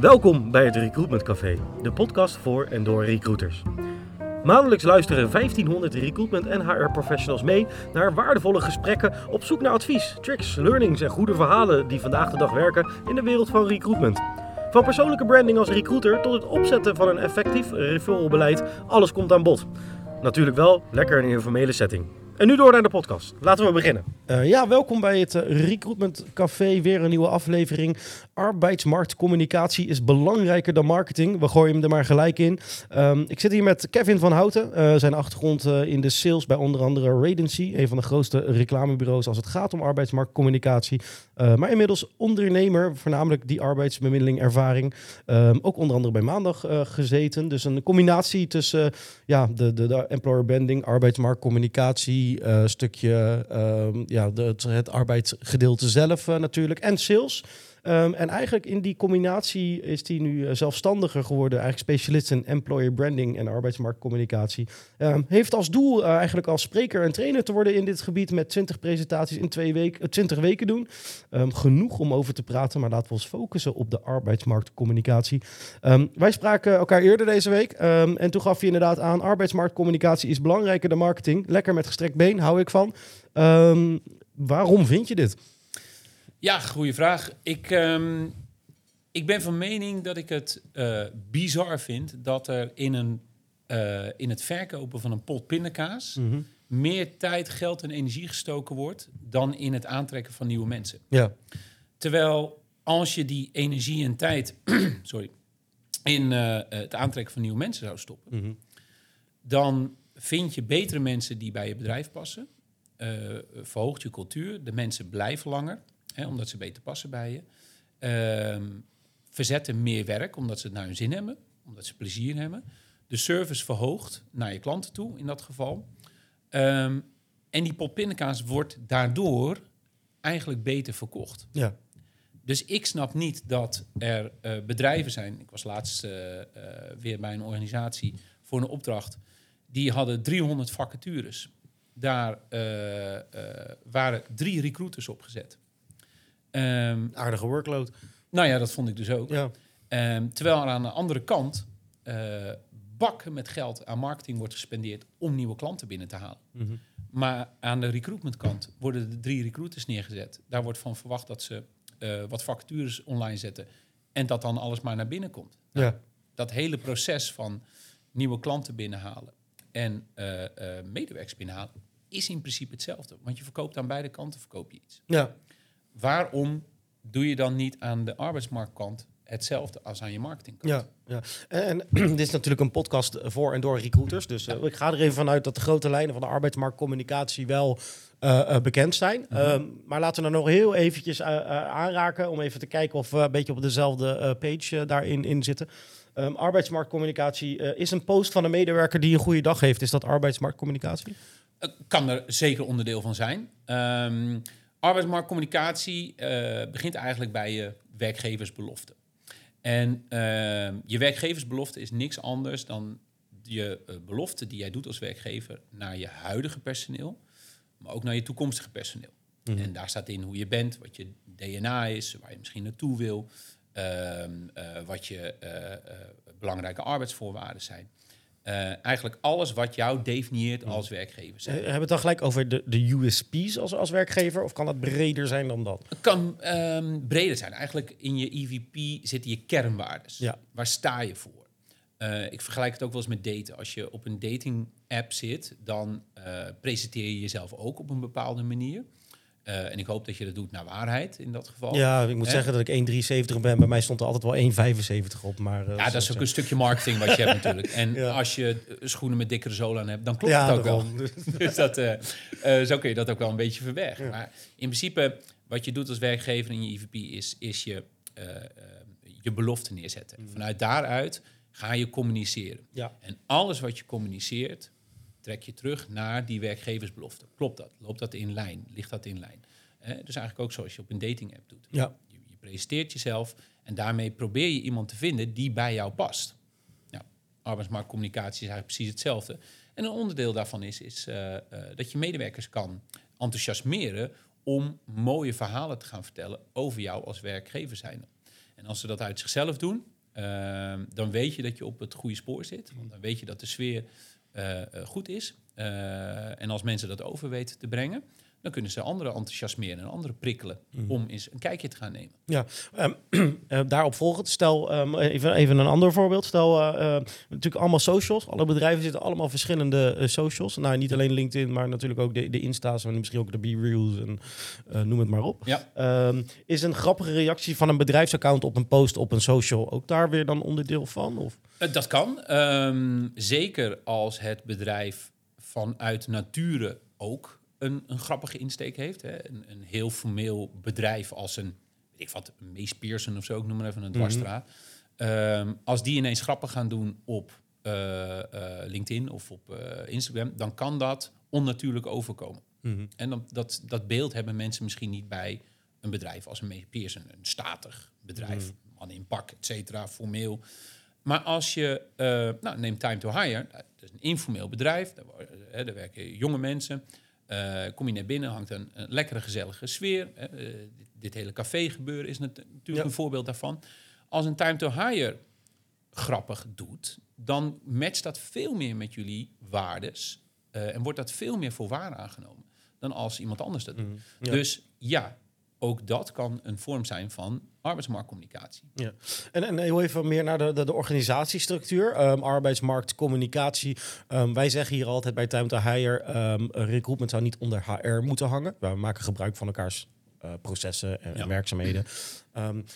Welkom bij het Recruitment Café, de podcast voor en door recruiters. Maandelijks luisteren 1500 recruitment en HR professionals mee naar waardevolle gesprekken op zoek naar advies, tricks, learnings en goede verhalen die vandaag de dag werken in de wereld van recruitment. Van persoonlijke branding als recruiter tot het opzetten van een effectief referralbeleid, alles komt aan bod. Natuurlijk wel lekker in een informele setting. En nu door naar de podcast. Laten we beginnen. Uh, ja, welkom bij het uh, Recruitment Café. Weer een nieuwe aflevering. Arbeidsmarktcommunicatie is belangrijker dan marketing. We gooien hem er maar gelijk in. Um, ik zit hier met Kevin van Houten. Uh, zijn achtergrond in de sales bij onder andere Radency. Een van de grootste reclamebureaus als het gaat om arbeidsmarktcommunicatie. maar inmiddels ondernemer. Voornamelijk die arbeidsbemiddeling ervaring. Um, ook onder andere bij Maandag gezeten. Dus een combinatie tussen ja, de, de, de employer branding, arbeidsmarktcommunicatie stukje uh, ja, de, het, arbeidsgedeelte zelf natuurlijk en sales. Um, en eigenlijk in die combinatie is hij nu uh, zelfstandiger geworden, eigenlijk specialist in employer branding en arbeidsmarktcommunicatie. Um, heeft als doel uh, eigenlijk als spreker en trainer te worden in dit gebied met 20 presentaties in twee weken, 20 weken doen. Um, genoeg om over te praten, maar laten we ons focussen op de arbeidsmarktcommunicatie. wij spraken elkaar eerder deze week en toen gaf je inderdaad aan, arbeidsmarktcommunicatie is belangrijker dan marketing. Lekker met gestrekt been, hou ik van. waarom vind je dit? Ja, goede vraag. Ik, um, ik ben van mening dat ik het uh, bizar vind dat er in, een, uh, in het verkopen van een pot pindakaas mm -hmm. meer tijd, geld en energie gestoken wordt dan in het aantrekken van nieuwe mensen. Ja. Terwijl als je die energie en tijd sorry, in uh, het aantrekken van nieuwe mensen zou stoppen, mm -hmm. dan vind je betere mensen die bij je bedrijf passen. verhoogt je cultuur, de mensen blijven langer hè, omdat ze beter passen bij je. Um, verzetten meer werk, omdat ze het naar hun zin hebben, omdat ze plezier hebben. De service verhoogt naar je klanten toe in dat geval. Um, en die pindakaas wordt daardoor eigenlijk beter verkocht. Ja. Dus ik snap niet dat er uh, bedrijven zijn. Ik was laatst uh, uh, weer bij een organisatie voor een opdracht. Die hadden 300 vacatures. Daar waren drie recruiters opgezet. Um, Aardige workload. Nou ja, dat vond ik dus ook. Ja. Um, terwijl er aan de andere kant uh, bakken met geld aan marketing wordt gespendeerd om nieuwe klanten binnen te halen. Mm -hmm. Maar aan de recruitmentkant worden er drie recruiters neergezet. Daar wordt van verwacht dat ze uh, wat vacatures online zetten en dat dan alles maar naar binnen komt. Nou, ja. Dat hele proces van nieuwe klanten binnenhalen en uh, medewerkers binnenhalen is in principe hetzelfde. Want je verkoopt aan beide kanten verkoop je iets. Ja waarom doe je dan niet aan de arbeidsmarktkant hetzelfde als aan je marketingkant? Ja, ja. En, dit is natuurlijk een podcast voor en door recruiters. Dus uh, ik ga er even vanuit dat de grote lijnen van de arbeidsmarktcommunicatie wel uh, uh, bekend zijn. -hmm. um, maar laten we er nog heel eventjes aanraken om even te kijken of we een beetje op dezelfde page daarin in zitten. Um, arbeidsmarktcommunicatie is een post van een medewerker die een goede dag heeft. Is dat arbeidsmarktcommunicatie? kan er zeker onderdeel van zijn. Um, arbeidsmarktcommunicatie uh, begint eigenlijk bij je werkgeversbelofte. En uh, je werkgeversbelofte is niks anders dan je uh, belofte die jij doet als werkgever naar je huidige personeel, maar ook naar je toekomstige personeel. Mm -hmm. En daar staat in hoe je bent, wat je DNA is, waar je misschien naartoe wil, ehm, wat je belangrijke arbeidsvoorwaarden zijn. Uh, eigenlijk alles wat jou definieert als werkgever. Zijn. Hebben we het dan gelijk over de, de USP's als, als werkgever? Of kan dat breder zijn dan dat? Het kan um, breder zijn. Eigenlijk in je EVP zitten je kernwaardes. Ja. Waar sta je voor? Uh, ik vergelijk het ook wel eens met daten. Als je op een dating app zit, dan presenteer je jezelf ook op een bepaalde manier. Uh, en ik hoop dat je dat doet naar waarheid in dat geval. Ja, ik moet zeggen dat ik 1,73 ben. Bij mij stond er altijd wel 1,75 op. Maar, uh, ja, dat is ook een stukje marketing wat je hebt natuurlijk. En ja. als je schoenen met dikkere zolen aan hebt, dan klopt ja, het ook daarom. wel. dus dat, uh, zo kun je dat ook wel een beetje verbergen. Ja. Maar in principe, wat je doet als werkgever in je IVP is, is je, je belofte neerzetten. Mm. Vanuit daaruit ga je communiceren. Ja. En alles wat je communiceert, trek je terug naar die werkgeversbelofte. Klopt dat? Loopt dat in lijn? Ligt dat in lijn? Eh, dus eigenlijk ook zoals je op een dating app doet. Ja. Je, je, presenteert jezelf en daarmee probeer je iemand te vinden die bij jou past. Nou, arbeidsmarktcommunicatie is eigenlijk precies hetzelfde. En een onderdeel daarvan is, is uh, uh, dat je medewerkers kan enthousiasmeren om mooie verhalen te gaan vertellen over jou als werkgever zijn. En als ze dat uit zichzelf doen, ehm, dan weet je dat je op het goede spoor zit. Want dan weet je dat de sfeer eh, eh, goed is. Eh, en als mensen dat over weten te brengen, dan kunnen ze anderen enthousiasmeren en anderen prikkelen om eens een kijkje te gaan nemen. Ja, eh, daarop volgend. Stel, ehm, even, even een ander voorbeeld. Stel, eh, eh, natuurlijk allemaal socials. Alle bedrijven zitten allemaal verschillende socials. Nou, niet alleen LinkedIn, maar natuurlijk ook de, de Insta's en misschien ook de B-Reels en noem het maar op. Ja. Ehm, is een grappige reactie van een bedrijfsaccount op een post op een social ook daar weer dan onderdeel van? Of? Dat kan. Zeker als het bedrijf vanuit nature ook een, een grappige insteek heeft. Hè. Een, een heel formeel bedrijf als een, weet ik wat, Mees Pearson of zo, ik noem maar even een dwarsstraat. Ehm, als die ineens grappen gaan doen op eh, eh, LinkedIn of op eh, Instagram, dan kan dat onnatuurlijk overkomen. En dan, dat, dat beeld hebben mensen misschien niet bij een bedrijf als een Mees Pearson, een statig bedrijf, man in pak, et cetera, formeel. Maar als je, nou, neem Time to Hire, dat is een informeel bedrijf, daar, eh, daar werken jonge mensen. Eh, kom je naar binnen, hangt een, een lekkere, gezellige sfeer. Eh, dit, dit hele café gebeuren is nat- natuurlijk Ja. een voorbeeld daarvan. Als een Time to Hire grappig doet, dan matcht dat veel meer met jullie waardes. eh, en wordt dat veel meer voor waar aangenomen dan als iemand anders dat doet. Ja. Dus ja, ook dat kan een vorm zijn van arbeidsmarktcommunicatie. Ja. En, en heel even meer naar de, de, de organisatiestructuur. Ehm, arbeidsmarkt, communicatie. Ehm, wij zeggen hier altijd bij Time to Hire... ehm, recruitment zou niet onder HR moeten hangen. We maken gebruik van elkaars eh, processen en, werkzaamheden.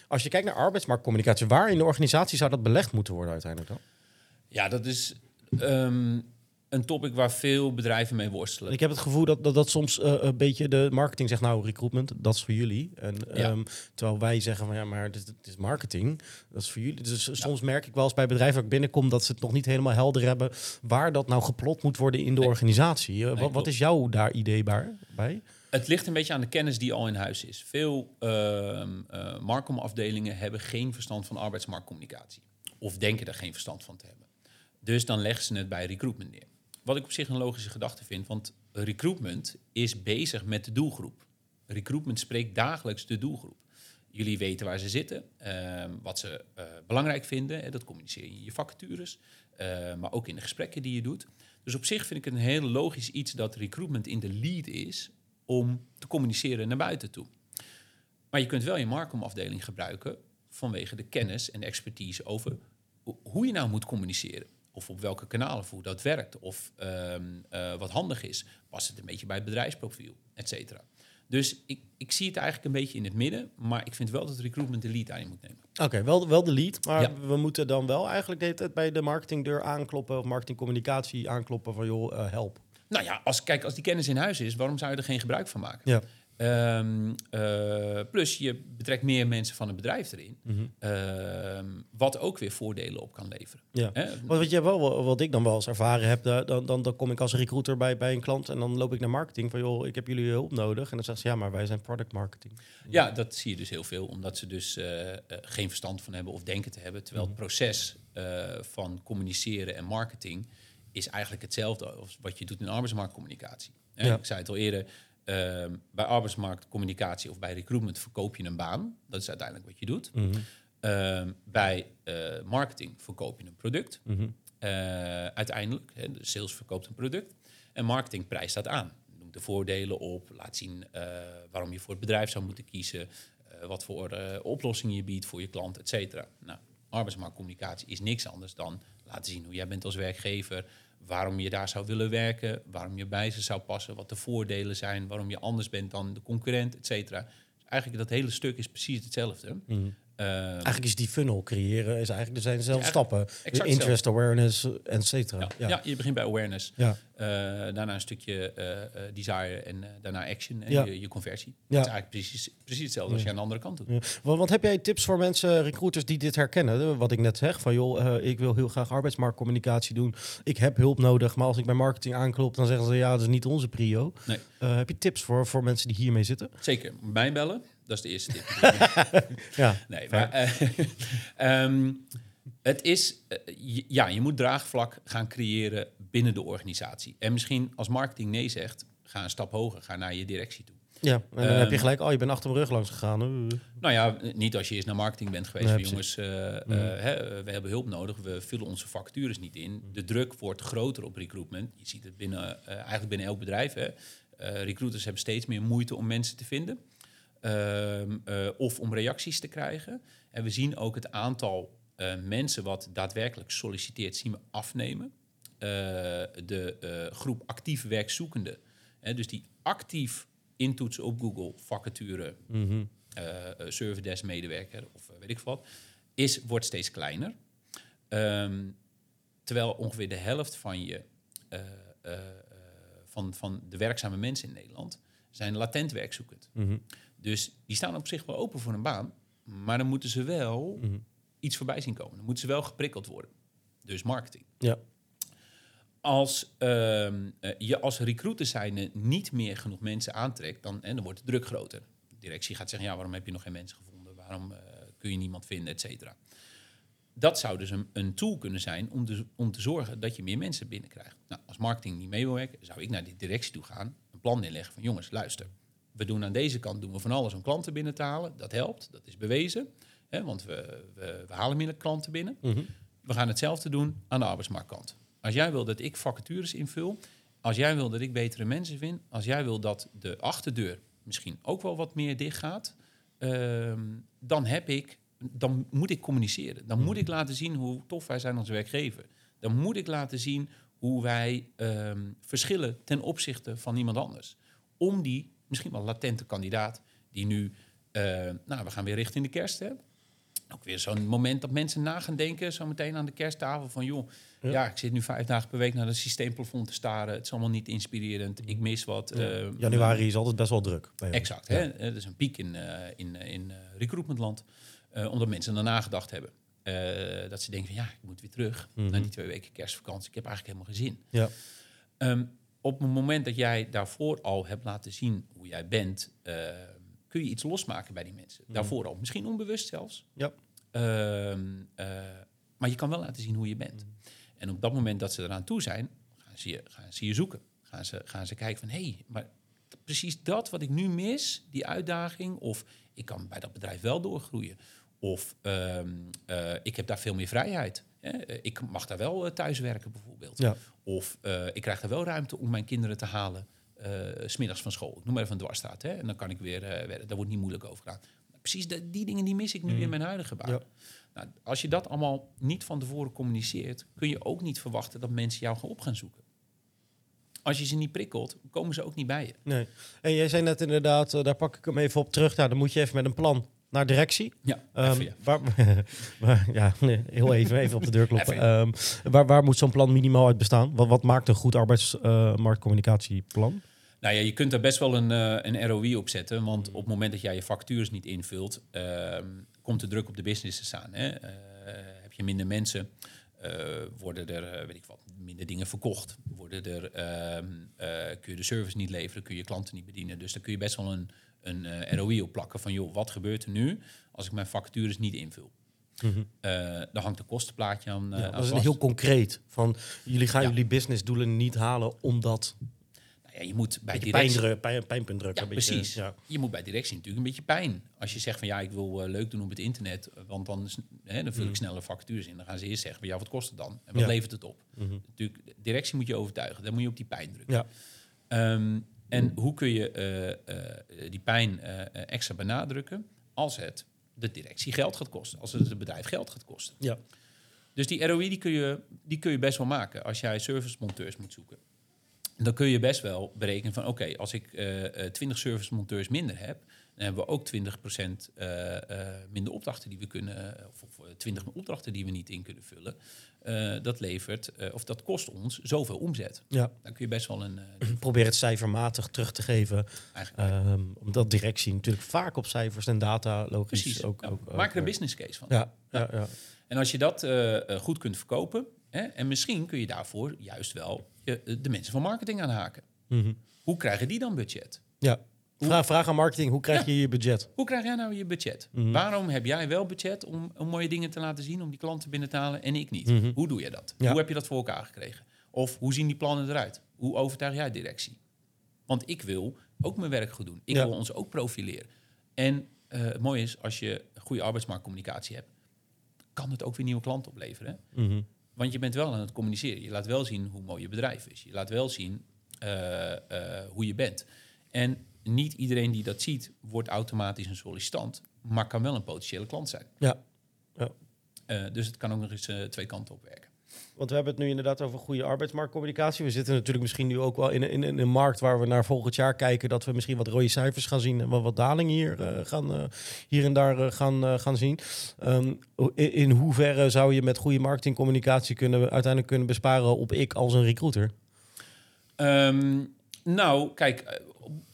Als je kijkt naar arbeidsmarktcommunicatie... waar in de organisatie zou dat belegd moeten worden uiteindelijk dan? Ja, dat is een topic waar veel bedrijven mee worstelen. Ik heb het gevoel dat dat, dat soms eh, een beetje de marketing zegt... nou, recruitment, dat is voor jullie. En, Ja. ehm, terwijl wij zeggen van ja, maar het is, marketing. Dat is voor jullie. Dus soms merk ik wel eens bij bedrijven waar ik binnenkom... dat ze het nog niet helemaal helder hebben... waar dat nou geplot moet worden in de Nee. organisatie. Eh, wat, wat is jouw daar idee bij? Het ligt een beetje aan de kennis die al in huis is. Veel eh, Marcom-afdelingen hebben geen verstand van arbeidsmarktcommunicatie. Of denken er geen verstand van te hebben. Dus dan leggen ze het bij recruitment neer. Wat ik op zich een logische gedachte vind, want recruitment is bezig met de doelgroep. Recruitment spreekt dagelijks de doelgroep. Jullie weten waar ze zitten, ehm, wat ze eh, belangrijk vinden. Hè, dat communiceer je in je vacatures, eh, maar ook in de gesprekken die je doet. Dus op zich vind ik het een heel logisch iets dat recruitment in de lead is om te communiceren naar buiten toe. Maar je kunt wel je Marcom-afdeling gebruiken vanwege de kennis en expertise over ho- hoe je nou moet communiceren. Of op welke kanalen, of hoe dat werkt. Of ehm, eh, wat handig is. Past het een beetje bij het bedrijfsprofiel, et cetera. Dus ik, ik zie het eigenlijk een beetje in het midden. Maar ik vind wel dat recruitment de lead daarin moet nemen. Oké, wel, wel de lead. Maar Ja. we moeten dan wel eigenlijk de hele tijd bij de marketingdeur aankloppen... of marketingcommunicatie aankloppen van joh, eh, help. Nou ja, als, kijk, als die kennis in huis is, waarom zou je er geen gebruik van maken? Ja. Ehm, eh, plus je betrekt meer mensen van het bedrijf erin. Ehm, wat ook weer voordelen op kan leveren. Ja. Wat, wat, je wel, wat ik dan wel eens ervaren heb, da- dan, dan, dan kom ik als recruiter bij, bij een klant en dan loop ik naar marketing van joh, ik heb jullie hulp nodig. En dan zegt ze ja, maar wij zijn product marketing. Ja, dat zie je dus heel veel, omdat ze dus eh, eh, geen verstand van hebben of denken te hebben. Terwijl het proces eh, van communiceren en marketing is eigenlijk hetzelfde als wat je doet in arbeidsmarktcommunicatie. Ja. Ik zei het al eerder, bij arbeidsmarktcommunicatie of bij recruitment verkoop je een baan. Dat is uiteindelijk wat je doet. Ehm, bij eh, marketing verkoop je een product. Eh, uiteindelijk, hè, de sales verkoopt een product. En marketing prijst dat aan. Noemt de voordelen op, laat zien eh, waarom je voor het bedrijf zou moeten kiezen. wat voor eh, oplossingen je biedt voor je klant, et cetera. Nou, arbeidsmarktcommunicatie is niks anders dan laten zien hoe jij bent als werkgever. Waarom je daar zou willen werken. Waarom je bij ze zou passen. Wat de voordelen zijn. Waarom je anders bent dan de concurrent, et cetera. Dus eigenlijk dat hele stuk is precies hetzelfde. Ehm, Eigenlijk is die funnel creëren, is eigenlijk, er zijn dezelfde Ja, stappen. Interest awareness, et cetera. Ja, Ja. ja. je begint bij awareness. Ja. Eh, daarna een stukje eh, desire en daarna action en je, je conversie. Ja. Het is eigenlijk precies, precies hetzelfde als je aan de andere kant doet. Want, want heb jij tips voor mensen, recruiters die dit herkennen? Wat ik net zeg, van joh, ik wil heel graag arbeidsmarktcommunicatie doen. Ik heb hulp nodig, maar als ik bij marketing aanklop, dan zeggen ze ja, dat is niet onze prio. Nee. Heb je tips voor, voor mensen die hiermee zitten? Zeker, mij bellen. Dat is de eerste tip. Ja, nee, maar eh, ehm, het is, eh, je- ja, je moet draagvlak gaan creëren binnen de organisatie. En misschien als marketing nee zegt, ga een stap hoger, ga naar je directie toe. Ja, en dan heb je Ehm, gelijk, oh, je bent achter mijn rug langs gegaan. Uh. Nou ja, niet als je eerst naar marketing bent geweest. Nee, van, jongens, eh, hè, we hebben hulp nodig. We vullen onze vacatures niet in. De druk wordt groter op recruitment. Je ziet het binnen, eigenlijk binnen elk bedrijf. Hè. Eh, recruiters hebben steeds meer moeite om mensen te vinden. Ehm, eh, of om reacties te krijgen. En we zien ook het aantal eh, mensen wat daadwerkelijk solliciteert, zien we afnemen. Eh, de groep actief werkzoekenden, hè, dus die actief intoetsen op Google vacature, service desk medewerker of weet ik wat, is, wordt steeds kleiner. Ehm, terwijl ongeveer de helft van, je, van, van de werkzame mensen in Nederland zijn latent werkzoekend. Mhm. Dus die staan op zich wel open voor een baan, maar dan moeten ze wel Mhm. iets voorbij zien komen. Dan moeten ze wel geprikkeld worden. Dus marketing. Ja. Als ehm, eh, je als recruiter zijnde niet meer genoeg mensen aantrekt, dan, en dan wordt de druk groter. De directie gaat zeggen, ja, waarom heb je nog geen mensen gevonden? Waarom eh, kun je niemand vinden, et cetera. Dat zou dus een, een tool kunnen zijn om, dus, om te zorgen dat je meer mensen binnenkrijgt. Nou, als marketing niet mee wil werken, zou ik naar die directie toe gaan, een plan neerleggen van jongens, luister. We doen aan deze kant doen we van alles om klanten binnen te halen. Dat helpt, dat is bewezen. Hè, want we, we, we halen minder klanten binnen. Mhm. We gaan hetzelfde doen aan de arbeidsmarktkant. Als jij wil dat ik vacatures invul, als jij wil dat ik betere mensen vind, als jij wil dat de achterdeur misschien ook wel wat meer dicht gaat, ehm, dan heb ik, dan moet ik communiceren. Dan moet ik laten zien hoe tof wij zijn als werkgever. Dan moet ik laten zien hoe wij ehm, verschillen ten opzichte van iemand anders. Om die misschien wel latente kandidaat die nu, eh, nou, we gaan weer richting de kerst, hè? Ook weer zo'n moment dat mensen na gaan denken, zo meteen aan de kersttafel, van joh, Ja. ja. ik zit nu vijf dagen per week naar het systeemplafond te staren. Het is allemaal niet inspirerend. Ik mis wat. eh, Januari is altijd best wel druk. Exact. Hè? Eh, Er is een piek in, eh, in, in recruitmentland. omdat mensen daarna gedacht hebben. dat ze denken van ja, ik moet weer terug Mhm. naar die twee weken kerstvakantie. Ik heb eigenlijk helemaal geen zin. Ja. Ehm, op het moment dat jij daarvoor al hebt laten zien hoe jij bent, eh, kun je iets losmaken bij die mensen. Daarvoor al, misschien onbewust zelfs. Mhm. Ja. Ehm, eh, maar je kan wel laten zien hoe je bent. En op dat moment dat ze eraan toe zijn, gaan ze je, gaan ze je zoeken. Gaan ze, gaan ze kijken van, hé, hey, maar precies dat wat ik nu mis, die uitdaging, of ik kan bij dat bedrijf wel doorgroeien. Of ehm, eh, ik heb daar veel meer vrijheid. Eh, Ik mag daar wel eh, thuiswerken bijvoorbeeld. Ja. Of eh, ik krijg daar wel ruimte om mijn kinderen te halen, s smiddags van school. Ik noem maar even een dwarsstaat. Hè? En dan kan ik weer werken. Daar wordt niet moeilijk over gedaan. Precies de- die dingen die mis ik nu in mijn huidige baan. Ja. Nou, als je dat allemaal niet van tevoren communiceert, kun je ook niet verwachten dat mensen jou gaan op gaan zoeken. Als je ze niet prikkelt, komen ze ook niet bij je. Nee. En jij zei net inderdaad, daar pak ik hem even op terug. Nou, dan moet je even met een plan naar directie. Ja, Ehm, even, ja. waar, waar- ja, nee, heel even, even op de deur kloppen. Ehm, waar, waar moet zo'n plan minimaal uit bestaan? Wat, wat maakt een goed arbeidsmarktcommunicatieplan? Nou ja, je kunt daar best wel een, eh, een ROI op zetten. Want op het moment dat jij je factures niet invult, ehm, komt de druk op de business te staan. Hè? Eh, heb je minder mensen, eh, worden er, eh, weet ik wat, minder dingen verkocht. Worden er, eh, kun je de service niet leveren, kun je klanten niet bedienen. Dus daar kun je best wel een, een eh, ROI op plakken van, joh, wat gebeurt er nu als ik mijn factures niet invul? Eh dan hangt een kostenplaatje aan. eh, Ja, aan dat is heel concreet. Van, jullie gaan Ja. jullie businessdoelen niet halen omdat Nou ja, je moet bij directie... pijn, pijn, pijnpunt drukken. Ja, beetje, precies. ja. Je moet bij directie natuurlijk een beetje pijn. Als je zegt van ja, ik wil leuk doen op het internet, want dan, is, hè, dan vul ik sneller factures in. Dan gaan ze eerst zeggen, ja, wat kost het dan? En wat Mm. Levert het op? Mhm. Natuurlijk, directie moet je overtuigen. Dan moet je op die pijn drukken. Ja. En hoe kun je eh, eh, die pijn eh, extra benadrukken als het de directie geld gaat kosten, als het het bedrijf geld gaat kosten? Ja. Dus die ROI die kun, je, die kun je best wel maken als jij servicemonteurs moet zoeken. Dan kun je best wel berekenen van oké, als ik eh, 20 servicemonteurs minder heb, hebben we ook 20% eh, eh, minder opdrachten die we kunnen, eh, of, of eh, 20 opdrachten die we niet in kunnen vullen. Dat levert, of dat kost ons zoveel omzet. Ja. Dan kun je best wel een. Probeer het cijfermatig terug te geven. Ehm, omdat directie natuurlijk vaak op cijfers en data logisch precies. ook... Maak er een business case van. Ja, ja, ja. En als je dat goed kunt verkopen, hè, en misschien kun je daarvoor juist wel de mensen van marketing aanhaken. Mhm. Hoe krijgen die dan budget? ja. Vraag, vraag aan marketing, hoe krijg je je budget? Hoe krijg jij nou je budget? Mhm. Waarom heb jij wel budget om, om mooie dingen te laten zien, om die klanten binnen te halen en ik niet? Mhm. Hoe doe je dat? Ja. Hoe heb je dat voor elkaar gekregen? Of hoe zien die plannen eruit? Hoe overtuig jij directie? Want ik wil ook mijn werk goed doen. Ik Ja. wil ons ook profileren. En eh, het mooie is, als je goede arbeidsmarktcommunicatie hebt, kan het ook weer nieuwe klanten opleveren. Mhm. Want je bent wel aan het communiceren. Je laat wel zien hoe mooi je bedrijf is. Je laat wel zien eh, eh, hoe je bent. En niet iedereen die dat ziet, wordt automatisch een sollicitant, maar kan wel een potentiële klant zijn. Ja. Ja. Eh, dus het kan ook nog eens eh, twee kanten op werken. Want we hebben het nu inderdaad over goede arbeidsmarktcommunicatie. We zitten natuurlijk misschien nu ook wel in, in, in een markt waar we naar volgend jaar kijken dat we misschien wat rode cijfers gaan zien en wat dalingen hier, eh, gaan, hier en daar gaan, gaan zien. Ehm, in, in hoeverre zou je met goede marketingcommunicatie kunnen, uiteindelijk kunnen besparen op ik als een recruiter? Ehm, nou, kijk,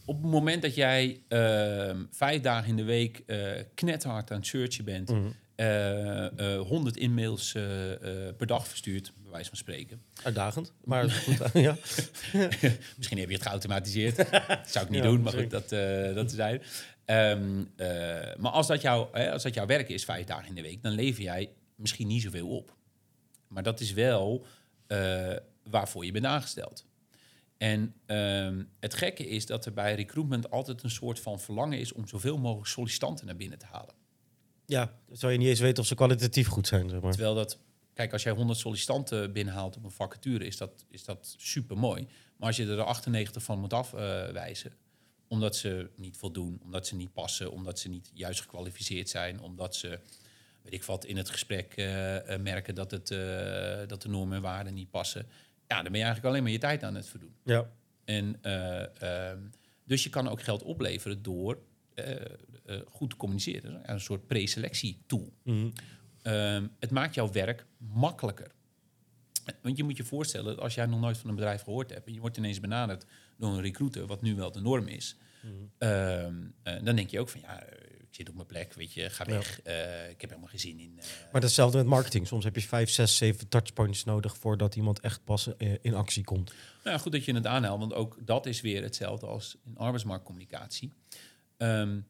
op, het moment dat jij ehm, vijf dagen in de week knetterhard aan het searchen bent, eh, eh, 100 e-mails eh, eh, per dag verstuurt, bij wijze van spreken. Uitdagend, maar goed. ja. Misschien heb je het geautomatiseerd. dat zou ik niet Ja, doen, maar misschien. goed, dat, dat zijn. Ehm eh, maar als dat, jouw, als dat jouw werk is, vijf dagen in de week, dan lever jij misschien niet zoveel op. Maar dat is wel waarvoor je bent aangesteld. En ehm, het gekke is dat er bij recruitment altijd een soort van verlangen is om zoveel mogelijk sollicitanten naar binnen te halen. ja, zou je niet eens weten of ze kwalitatief goed zijn. Zeg maar. Terwijl dat, kijk, als jij 100 sollicitanten binnenhaalt op een vacature, is dat, is dat super mooi. Maar als je er 98 van moet afwijzen, omdat ze niet voldoen, omdat ze niet passen, omdat ze niet juist gekwalificeerd zijn, omdat ze, weet ik wat, in het gesprek eh, eh, merken dat, het, eh, dat de normen en waarden niet passen, ja, dan ben je eigenlijk alleen maar je tijd aan het verdoen. Ja. En, eh, ehm, dus je kan ook geld opleveren door eh, eh, goed te communiceren. Een soort preselectie-tool. Mhm. Ehm, het maakt jouw werk makkelijker. Want je moet je voorstellen, dat als jij nog nooit van een bedrijf gehoord hebt... en je wordt ineens benaderd door een recruiter, wat nu wel de norm is... ehm, eh, dan denk je ook van, ja, ik zit op mijn plek, weet je, ga Ja. weg. Eh, ik heb helemaal geen zin in... eh, Maar dat is hetzelfde met marketing. Soms heb je vijf, zes, zeven touchpoints nodig voordat iemand echt pas eh, in actie komt. Nou goed dat je het aanhaalt, want ook dat is weer hetzelfde als in arbeidsmarktcommunicatie. Ehm,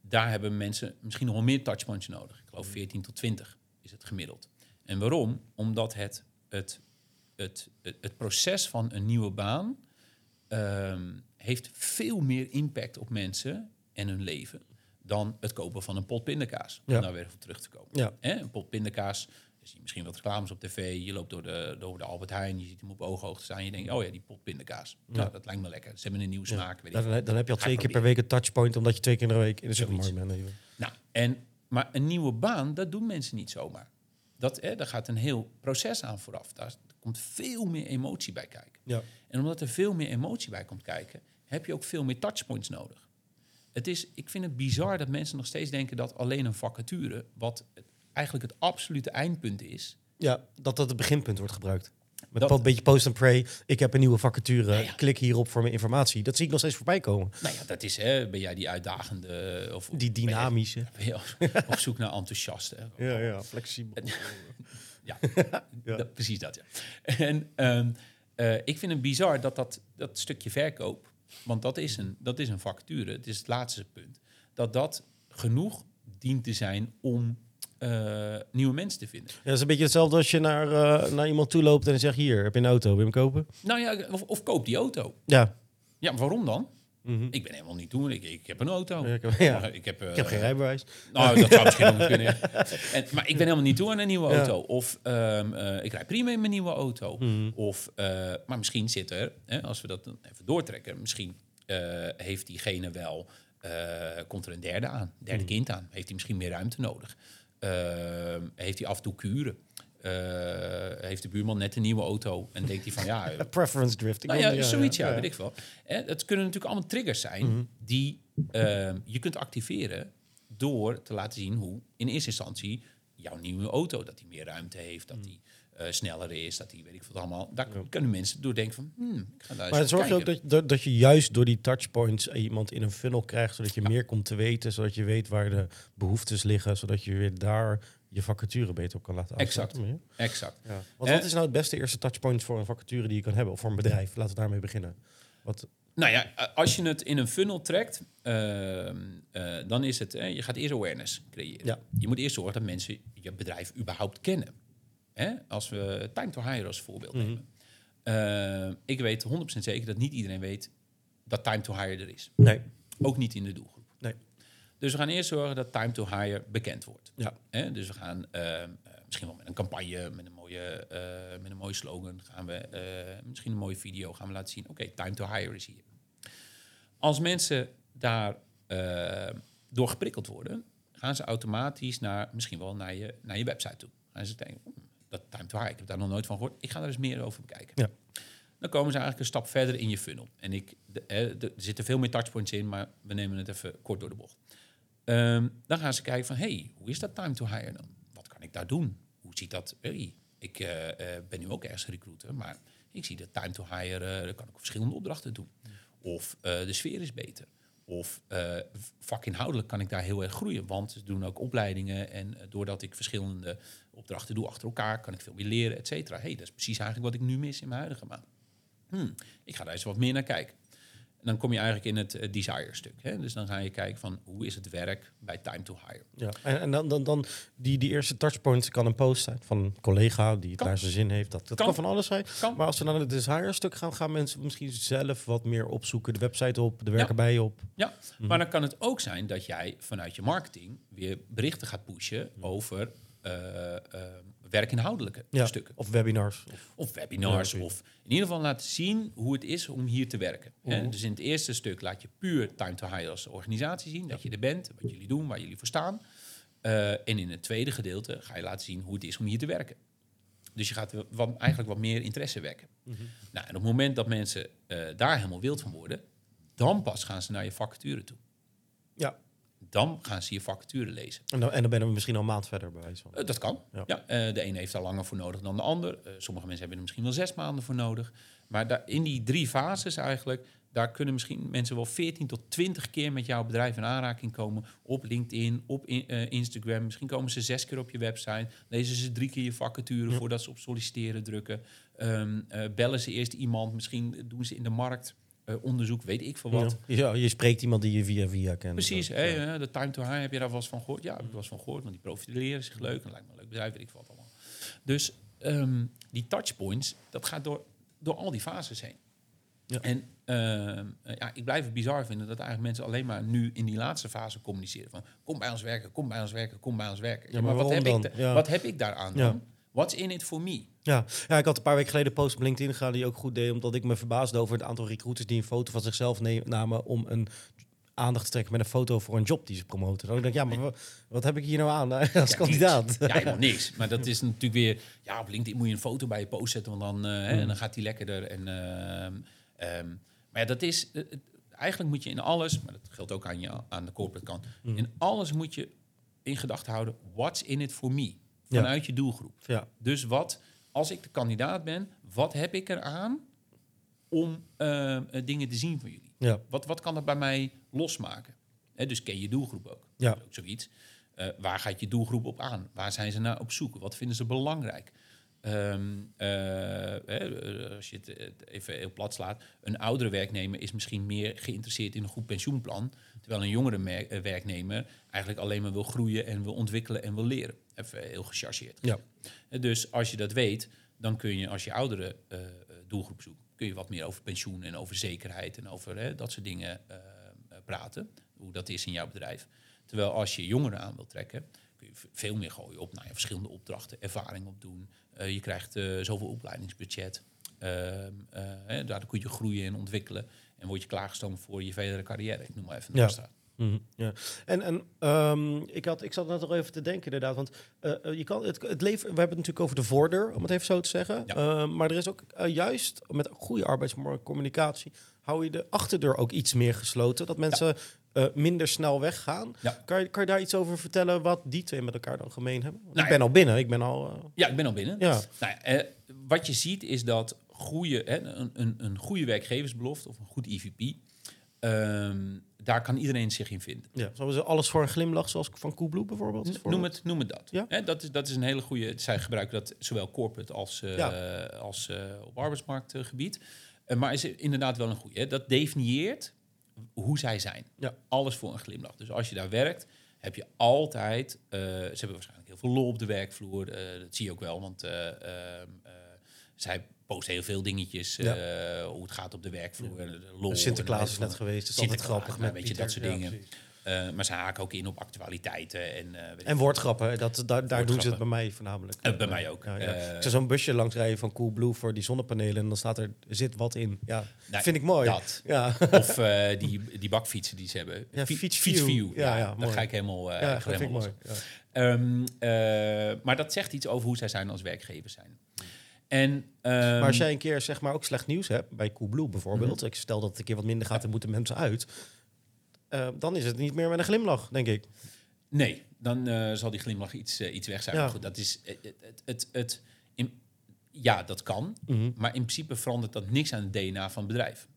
daar hebben mensen misschien nog wel meer touchpoints nodig. Ik geloof 14 tot 20 is het gemiddeld. En waarom? Omdat het, het, het, het, het proces van een nieuwe baan ehm, heeft veel meer impact op mensen en hun leven dan het kopen van een pot pindakaas. Om Ja. daar weer even op terug te komen. Ja. Een pot pindakaas, je ziet misschien wat reclames op tv, je loopt door de, door de Albert Heijn, je ziet hem op ooghoogte staan, je denkt, oh ja, die pot pindakaas. Nou, dat lijkt me lekker. Ze hebben een nieuwe smaak. Weet Dan, veel. dan heb je al twee keer per week een touchpoint, omdat je twee keer in de week in de supermarkt bent. Nou, en, maar een nieuwe baan, dat doen mensen niet zomaar. Dat, hè, daar gaat een heel proces aan vooraf. Daar komt veel meer emotie bij kijken. Ja. En omdat er veel meer emotie bij komt kijken, heb je ook veel meer touchpoints nodig. Het is, ik vind het bizar dat mensen nog steeds denken dat alleen een vacature, wat eigenlijk het absolute eindpunt is, ja, dat dat het beginpunt wordt gebruikt. Met Dat- een beetje post and pray. Ik heb een nieuwe vacature. Ja. Klik hierop voor mijn informatie. Dat zie ik nog steeds voorbij komen. nou ja, dat is, hè, ben jij die uitdagende of Die dynamische. Je, op zoek naar enthousiaste? Ja, ja, flexibel. Ja, Ja. dat- precies dat, ja. En ehm, eh, ik vind het bizar dat dat, dat stukje verkoop, want dat is, een, dat is een vacature, het is het laatste punt, dat dat genoeg dient te zijn om eh, nieuwe mensen te vinden. Ja, dat is een beetje hetzelfde als je naar, eh, naar iemand toe loopt en zegt: Hier, heb je een auto, wil je hem kopen? Nou ja, of, of koop die auto. Ja. Ja, maar waarom dan? Mhm. Ik ben helemaal niet toe. Ik, ik heb een auto. Ja, ik heb- ja. Maar ik heb, eh, Ik heb geen rijbewijs. Nou, dat zou misschien ook kunnen. ja. En, maar ik ben helemaal niet toe aan een nieuwe auto. Of ehm, eh, ik rijd prima in mijn nieuwe auto. Mhm. Of, eh, maar misschien zit er, hè, als we dat dan even doortrekken, misschien eh, heeft diegene wel, eh, komt er een derde aan, derde kind aan. Heeft hij misschien meer ruimte nodig? Ehm, heeft hij af en toe kuren? Eh, heeft de buurman net een nieuwe auto en denkt hij van ja, eh, Preference drift. Ik nou ja, zoiets, ja, weet ik veel. Hè, het kunnen natuurlijk allemaal triggers zijn Mhm. die ehm, je kunt activeren door te laten zien hoe in eerste instantie jouw nieuwe auto, dat die meer ruimte heeft, Mhm. dat die eh, sneller is, dat die weet ik wat allemaal. Daar kunnen mensen door denken van, hmm, ik ga daar Maar eens zorg je ook dat, dat, dat je juist door die touchpoints iemand in een funnel krijgt, zodat je meer komt te weten, zodat je weet waar de behoeftes liggen, zodat je weer daar je vacature beter op kan laten Exact. Exact. Ja. Want wat is nou het beste eerste touchpoint voor een vacature die je kan hebben, of voor een bedrijf? Laten we daarmee beginnen. Wat, Nou ja, als je het in een funnel trekt, ehm, eh, dan is het, je gaat eerst awareness creëren. Ja. Je moet eerst zorgen dat mensen je bedrijf überhaupt kennen. Hè? Als we time to hire als voorbeeld Mhm. nemen. Eh, ik weet 100% zeker dat niet iedereen weet dat time to hire er is. Nee. Ook niet in de doelgroep. Dus we gaan eerst zorgen dat time to hire bekend wordt. Ja. Hè? Dus we gaan eh, eh, misschien wel met een campagne, met een mooie, eh, met een mooie slogan, gaan we misschien een mooie video gaan we laten zien. Oké, time to hire is hier. Als mensen daar door geprikkeld worden, gaan ze automatisch naar misschien wel naar je, naar je website toe. Gaan ze denken, "Hmm, dat time to hire, ik heb daar nog nooit van gehoord. Ik ga daar eens meer over bekijken. Ja. Dan komen ze eigenlijk een stap verder in je funnel. En ik, de, de- er zitten veel meer touchpoints in, maar we nemen het even kort door de bocht. Ehm, dan gaan ze kijken van, hey, hoe is dat time to hire dan? Wat kan ik daar doen? Hoe ziet dat? Hey, ik eh, eh, ben nu ook ergens recruiter, maar ik zie dat time to hire, eh kan ik verschillende opdrachten doen. Of de sfeer is beter. Of vakinhoudelijk kan ik daar heel erg groeien. Want ze doen ook opleidingen. En doordat ik verschillende opdrachten doe achter elkaar, kan ik veel meer leren, et cetera. hey, dat is precies eigenlijk wat ik nu mis in mijn huidige baan. Hmm, ik ga daar eens wat meer naar kijken. En dan kom je eigenlijk in het eh, desire-stuk. Dus dan ga je kijken van hoe is het werk bij time to hire. Ja. En, en dan, dan, dan die, die eerste touchpoint kan een post zijn van een collega die het Kan. naar zijn zin heeft. Dat, dat kan. Kan. van alles zijn. Kan. Maar als we naar het desire stuk gaan, gaan mensen misschien zelf wat meer opzoeken. De website op, de werken bij je op. Ja, maar dan kan het ook zijn dat jij vanuit je marketing weer berichten gaat pushen over eh, eh, werkinhoudelijke Ja. stukken. Of webinars. Of, Of webinars, Ja, of in ieder geval laten zien hoe het is om hier te werken. Mhm. Dus in het eerste stuk laat je puur Time to Hire als organisatie zien, dat je er bent, wat jullie doen, waar jullie voor staan. Eh, en in het tweede gedeelte ga je laten zien hoe het is om hier te werken. Dus je gaat wat, eigenlijk wat meer interesse wekken. Mhm. Nou, en op het moment dat mensen eh, daar helemaal wild van worden, dan pas gaan ze naar je vacature toe. ja. Dan gaan ze je vacature lezen. En dan, en dan ben je misschien al een maand verder bij wijze van. Eh, dat kan. Ja. Ja. eh, de ene heeft daar langer voor nodig dan de ander. Eh, sommige mensen hebben er misschien wel zes maanden voor nodig. Maar daar, in die drie fases eigenlijk, daar kunnen misschien mensen wel 14 tot 20 keer met jouw bedrijf in aanraking komen. Op LinkedIn, op in- Instagram. Misschien komen ze zes keer op je website. Lezen ze drie keer je vacature Ja. voordat ze op solliciteren drukken. Ehm, eh, bellen ze eerst iemand. Misschien doen ze in de markt eh, onderzoek, weet ik veel wat. Ja. Ja, je spreekt iemand die je via via kent. Precies, Ja. hè, eh, de time to hire, heb je daar wel eens van gehoord? Ja, heb ik wel eens van gehoord, want die profileren zich leuk. En lijkt me een leuk bedrijf, weet ik wat allemaal. Dus ehm, die touchpoints, dat gaat door, door al die fases heen. Ja. En ehm, eh, ja, ik blijf het bizar vinden dat eigenlijk mensen alleen maar nu in die laatste fase communiceren. Van, kom bij ons werken, kom bij ons werken, kom bij ons werken. Ja, maar wat, heb ik, wat heb ik daaraan dan? What's in it for me? Ja. ja, ik had een paar weken geleden een post op LinkedIn gedaan die ook goed deed, omdat ik me verbaasde over het aantal recruiters die een foto van zichzelf namen om een aandacht te trekken met een foto voor een job die ze promoten. Dan denk ik, ja, maar wa- wat heb ik hier nou aan als Ja, kandidaat? Ja, helemaal niks. Maar dat is natuurlijk weer... Ja, op LinkedIn moet je een foto bij je post zetten, want dan, eh, en dan gaat die lekkerder. En, ehm, ehm, maar ja, dat is... eh, eigenlijk moet je in alles, maar dat geldt ook aan, je, aan de corporate kant... In alles moet je in gedachten houden, what's in it for me? Ja. Vanuit je doelgroep. Ja, Dus wat, als ik de kandidaat ben, wat heb ik eraan om eh, eh, dingen te zien van jullie? ja, Wat, wat kan dat bij mij losmaken? Dus ken je doelgroep ook. Ja. Ook zoiets. Eh, waar gaat je doelgroep op aan? Waar zijn ze naar op zoek? Wat vinden ze belangrijk? Ehm, eh, eh, als je het even heel plat slaat, een oudere werknemer is misschien meer geïnteresseerd in een goed pensioenplan, terwijl een jongere mer- werknemer eigenlijk alleen maar wil groeien en wil ontwikkelen en wil leren. Even heel gechargeerd. ja. Dus als je dat weet, dan kun je als je oudere eh, doelgroep zoekt, kun je wat meer over pensioen en over zekerheid en over hè, dat soort dingen eh, eh, praten. Hoe dat is in jouw bedrijf. Terwijl als je jongeren aan wilt trekken, kun je veel meer gooien op nou ja, verschillende opdrachten, ervaring opdoen. Eh je krijgt zoveel opleidingsbudget. Ehm, eh, daardoor kun je groeien en ontwikkelen. En word je klaargestoomd voor je verdere carrière. Ik noem maar even een Ja. Mhm, ja. En, en ehm, ik, had, ik zat net nog even te denken, inderdaad. Want eh, eh, je kan het, het leven, we hebben het natuurlijk over de voordeur, om het even zo te zeggen. Ja. Ehm, maar er is ook eh, juist met goede arbeidsmarktcommunicatie, hou je de achterdeur ook iets meer gesloten. Dat mensen minder snel weggaan. Ja. Kan, je, kan je daar iets over vertellen wat die twee met elkaar dan gemeen hebben? Nou ik ben al binnen, ik ben al. Ja, ik ben al binnen. ja. Nou, wat je ziet is dat goede, hè, een, een, een goede werkgeversbelofte of een goed IVP, ehm, daar kan iedereen zich in vinden. ja. Zoals alles voor een glimlach, zoals van Coolblue bijvoorbeeld. N- Noem het, noem het dat. Ja. Hè, dat, is, dat is een hele goede. Zij gebruiken dat zowel corporate als, eh, Ja. als eh, op arbeidsmarktgebied. Eh, maar is inderdaad wel een goede. Hè. Dat definieert hoe zij zijn. Ja. Alles voor een glimlach. Dus als je daar werkt, heb je altijd. ze hebben waarschijnlijk heel veel lol op de werkvloer. dat zie je ook wel, want. eh, ehm, eh, zij post heel veel dingetjes, Ja. eh, hoe het gaat op de werkvloer. de Lol, Sinterklaas is net geweest. Het is altijd grappig met weet je, dat soort dingen. Eh, maar ze haken ook in op actualiteiten. En, eh, En woordgrappen, dat, daar, daar doen ze het bij mij voornamelijk. Eh, bij mij ook. Ja, ja. Eh, ik zou zo'n busje langs rijden van Coolblue voor die zonnepanelen en dan staat er zit wat in. Ja, Nou, vind ik mooi. Dat. Ja, Of eh, die, die bakfietsen die ze hebben. Ja, Fietsview. Fietsview. Ja, Ja, daar ga ik helemaal, eh ja ga dat vind ik mooi. Ehm, eh, maar dat zegt iets over hoe zij zijn als werkgever zijn. En, ehm, Maar als jij een keer zeg maar ook slecht nieuws hebt, bij Coolblue bijvoorbeeld, Mhm. ik stel dat het een keer wat minder gaat en moeten mensen uit, eh, dan is het niet meer met een glimlach, denk ik. Nee, dan eh, zal die glimlach iets, eh, iets weg zijn. Ja. Maar goed, dat is het. het, het, het in, ja, dat kan. Mhm. Maar in principe verandert dat niks aan het DNA van het bedrijf.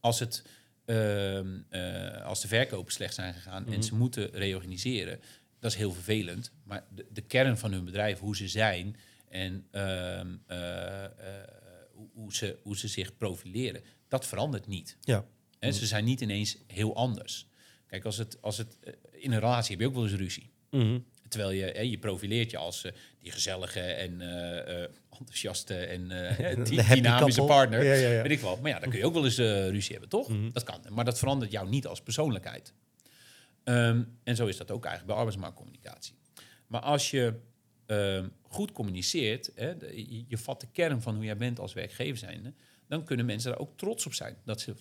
Als, het, ehm, eh, als de verkopen slecht zijn gegaan Mhm. en ze moeten reorganiseren, dat is heel vervelend. Maar de, de kern van hun bedrijf, hoe ze zijn en ehm, eh, eh, hoe, ze, hoe ze zich profileren, dat verandert niet. Ja. En ze zijn niet ineens heel anders. Kijk, als het, als het, eh, in een relatie heb je ook wel eens ruzie. Mhm. Terwijl je, hè, je profileert je als die gezellige en enthousiaste en dynamische partner. Ja, ja, ja. Weet ik wel. Maar ja, dan kun je ook wel eens ruzie hebben, toch? Mhm. Dat kan. Maar dat verandert jou niet als persoonlijkheid. Ehm, en zo is dat ook eigenlijk bij arbeidsmarktcommunicatie. Maar als je ehm, goed communiceert, hè, je vat de kern van hoe jij bent als werkgever zijnde, dan kunnen mensen daar ook trots op zijn dat ze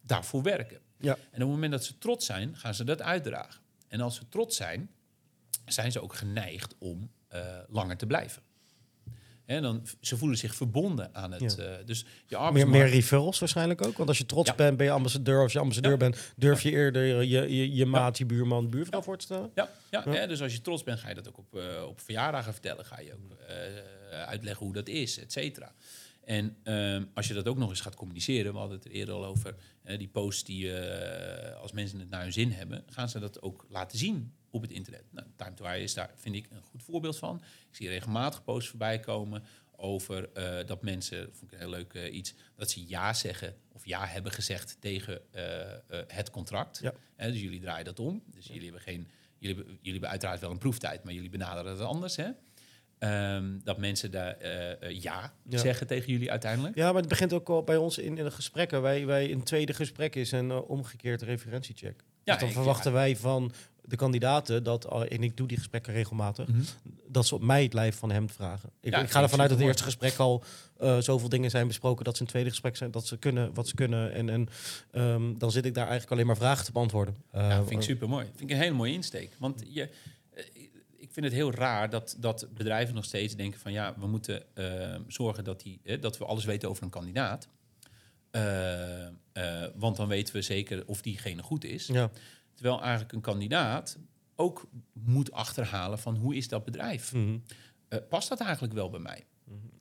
daarvoor werken. Ja. En op het moment dat ze trots zijn, gaan ze dat uitdragen. En als ze trots zijn, zijn ze ook geneigd om eh, langer te blijven. Hè, dan, ze voelen zich verbonden aan het. Ja. eh, dus je Meer, arbeidsmarkt... meer referrals waarschijnlijk ook. Want als je trots Ja. bent, ben je ambassadeur. Als je ambassadeur Ja. bent, durf je eerder je, je, je maat, je buurman, buurvrouw voor te stellen. Ja, ja, dus als je trots bent, ga je dat ook op, eh, op verjaardagen vertellen. Ga je ook eh, uitleggen hoe dat is, et cetera. En ehm, als je dat ook nog eens gaat communiceren, we hadden het er eerder al over, die posts die als mensen het naar hun zin hebben, gaan ze dat ook laten zien op het internet. Nou, Time to Hire is daar, vind ik, een goed voorbeeld van. Ik zie regelmatig posts voorbij komen over eh, dat mensen, vond ik een heel leuk eh, iets, dat ze ja zeggen of ja hebben gezegd tegen eh, het contract. Ja. Dus jullie draaien dat om. Dus jullie hebben geen, jullie, hebben- jullie hebben uiteraard wel een proeftijd, maar jullie benaderen het anders. Hè? Ehm, dat mensen daar ja, Ja. zeggen tegen jullie uiteindelijk. Ja, maar het begint ook al bij ons in, in de gesprekken. Wij, wij een tweede gesprek is een uh, omgekeerd referentiecheck. Ja, dus dan verwachten ja. wij van de kandidaten dat, al- en ik doe die gesprekken regelmatig, Mhm. dat ze op mij het lijf van hem vragen. Ik, Ja, ik ga ervan uit dat het eerste gesprek al eh, zoveel dingen zijn besproken dat ze een tweede gesprek zijn, dat ze kunnen wat ze kunnen. En, en ehm, dan zit ik daar eigenlijk alleen maar vragen te beantwoorden. Ja, Eh, vind ik super mooi. Vind ik een hele mooie insteek. Want je, eh, ik vind het heel raar dat, dat bedrijven nog steeds denken van ja, we moeten eh, zorgen dat, die, eh, dat we alles weten over een kandidaat. Eh, eh, want dan weten we zeker of diegene goed is. Ja, Terwijl eigenlijk een kandidaat ook moet achterhalen van hoe is dat bedrijf? mhm. Eh, past dat eigenlijk wel bij mij?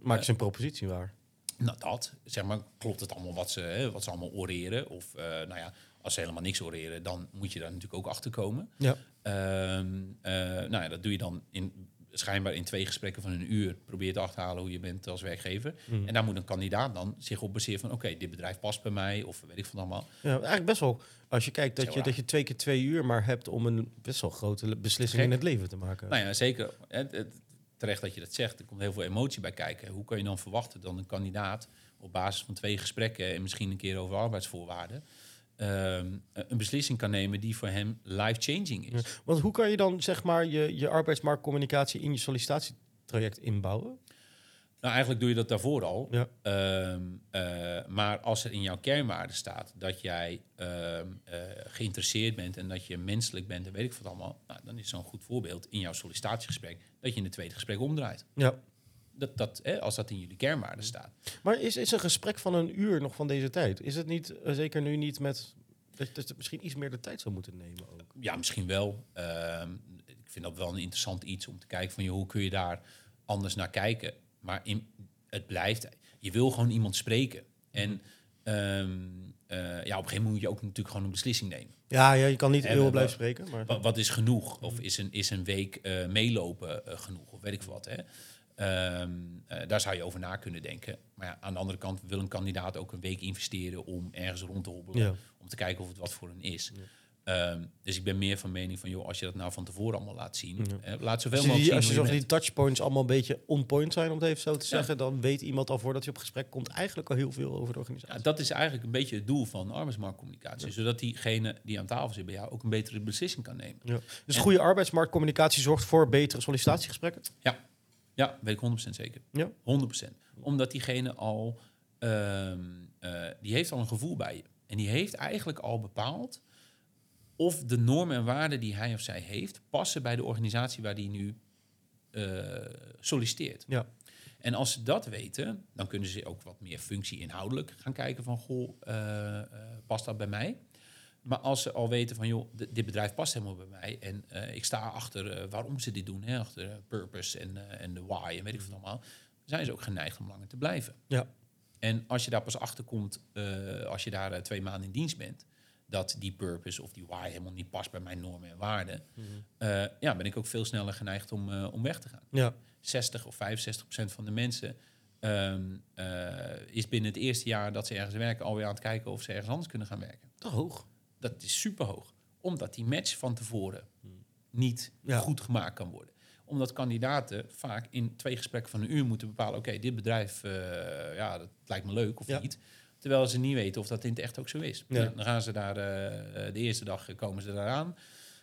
maak ze een propositie waar. Nou, dat. Zeg maar, klopt het allemaal wat ze, hè, wat ze allemaal oreren? Of, eh, nou ja, als ze helemaal niks oreren, dan moet je daar natuurlijk ook achter komen. Ja. Ehm, eh, nou ja, dat doe je dan in, schijnbaar in twee gesprekken van een uur. Probeer te achterhalen hoe je bent als werkgever. Mhm. En daar moet een kandidaat dan zich op baseren van... oké, dit bedrijf past bij mij, of weet ik van allemaal. Ja, eigenlijk best wel. Als je kijkt dat je, dat je twee keer twee uur maar hebt om een best wel grote beslissing Gek. in het leven te maken. Nou ja, zeker. Het, het- terecht dat je dat zegt. Er komt heel veel emotie bij kijken. Hoe kan je dan verwachten dat een kandidaat... op basis van twee gesprekken en misschien een keer over arbeidsvoorwaarden... ehm, een beslissing kan nemen die voor hem life-changing is. Ja, Want hoe kan je dan zeg maar je, je arbeidsmarktcommunicatie in je sollicitatietraject inbouwen? Nou, eigenlijk doe je dat daarvoor al. Ja. Ehm, eh, maar als er in jouw kernwaarden staat dat jij ehm, eh, geïnteresseerd bent en dat je menselijk bent en weet ik wat allemaal, nou, dan is zo'n goed voorbeeld in jouw sollicitatiegesprek dat je in het tweede gesprek omdraait. Ja. Dat, dat, hè, als dat in jullie kernwaarden staat. Maar is, is een gesprek van een uur nog van deze tijd? Is het niet, eh, zeker nu niet met, dat misschien iets meer de tijd zou moeten nemen ook? Ja, misschien wel. Ehm, ik vind dat wel een interessant iets om te kijken van joh, hoe kun je daar anders naar kijken. Maar in, het blijft, je wil gewoon iemand spreken. En ehm, eh, ja, op een gegeven moment moet je ook natuurlijk gewoon een beslissing nemen. Ja, ja je kan niet heel we- blijven spreken, maar... Wa- Wat is genoeg? Of is een, is een week eh, meelopen eh, genoeg? Of weet ik wat. Hè? Ehm, eh, daar zou je over na kunnen denken. Maar ja, aan de andere kant wil een kandidaat ook een week investeren om ergens rond te hobbelen. Ja. Om te kijken of het wat voor hen is. Ehm, dus ik ben meer van mening van, joh, als je dat nou van tevoren allemaal laat zien, Ja. laat zoveel mogelijk die, zien als je zorgt dat die touchpoints allemaal een beetje on point zijn, om het even zo te zeggen, dan weet iemand al voordat hij op gesprek komt eigenlijk al heel veel over de organisatie. Ja, dat is eigenlijk een beetje het doel van arbeidsmarktcommunicatie. Zodat diegene die aan tafel zit bij jou ook een betere beslissing kan nemen. Dus En- goede arbeidsmarktcommunicatie zorgt voor betere sollicitatiegesprekken. Ja, weet ik 100% zeker. Ja. 100%. Omdat diegene al, ehm, eh, die heeft al een gevoel bij je. En die heeft eigenlijk al bepaald of de normen en waarden die hij of zij heeft, passen bij de organisatie waar die nu eh, solliciteert. Ja. En als ze dat weten, dan kunnen ze ook wat meer functie-inhoudelijk gaan kijken van, goh, eh, past dat bij mij? Maar als ze al weten van, joh, dit bedrijf past helemaal bij mij en eh, ik sta achter eh, waarom ze dit doen, hè, achter eh, purpose en, en de why en weet ik wat allemaal, zijn ze ook geneigd om langer te blijven. Ja. En als je daar pas achter komt, als je daar twee maanden in dienst bent, dat die purpose of die why helemaal niet past bij mijn normen en waarden, eh, ja, ben ik ook veel sneller geneigd om, om weg te gaan. Ja. 60 of 65 procent van de mensen ehm, eh, is binnen het eerste jaar dat ze ergens werken alweer aan het kijken of ze ergens anders kunnen gaan werken. Te hoog. Dat is super hoog, omdat die match van tevoren niet Ja. goed gemaakt kan worden. Omdat kandidaten vaak in twee gesprekken van een uur moeten bepalen: oké, dit bedrijf, eh, ja, dat lijkt me leuk of Ja. niet. Terwijl ze niet weten of dat in het echt ook zo is. Ja. Dan gaan ze daar, eh, de eerste dag eh, komen ze daar aan. Dan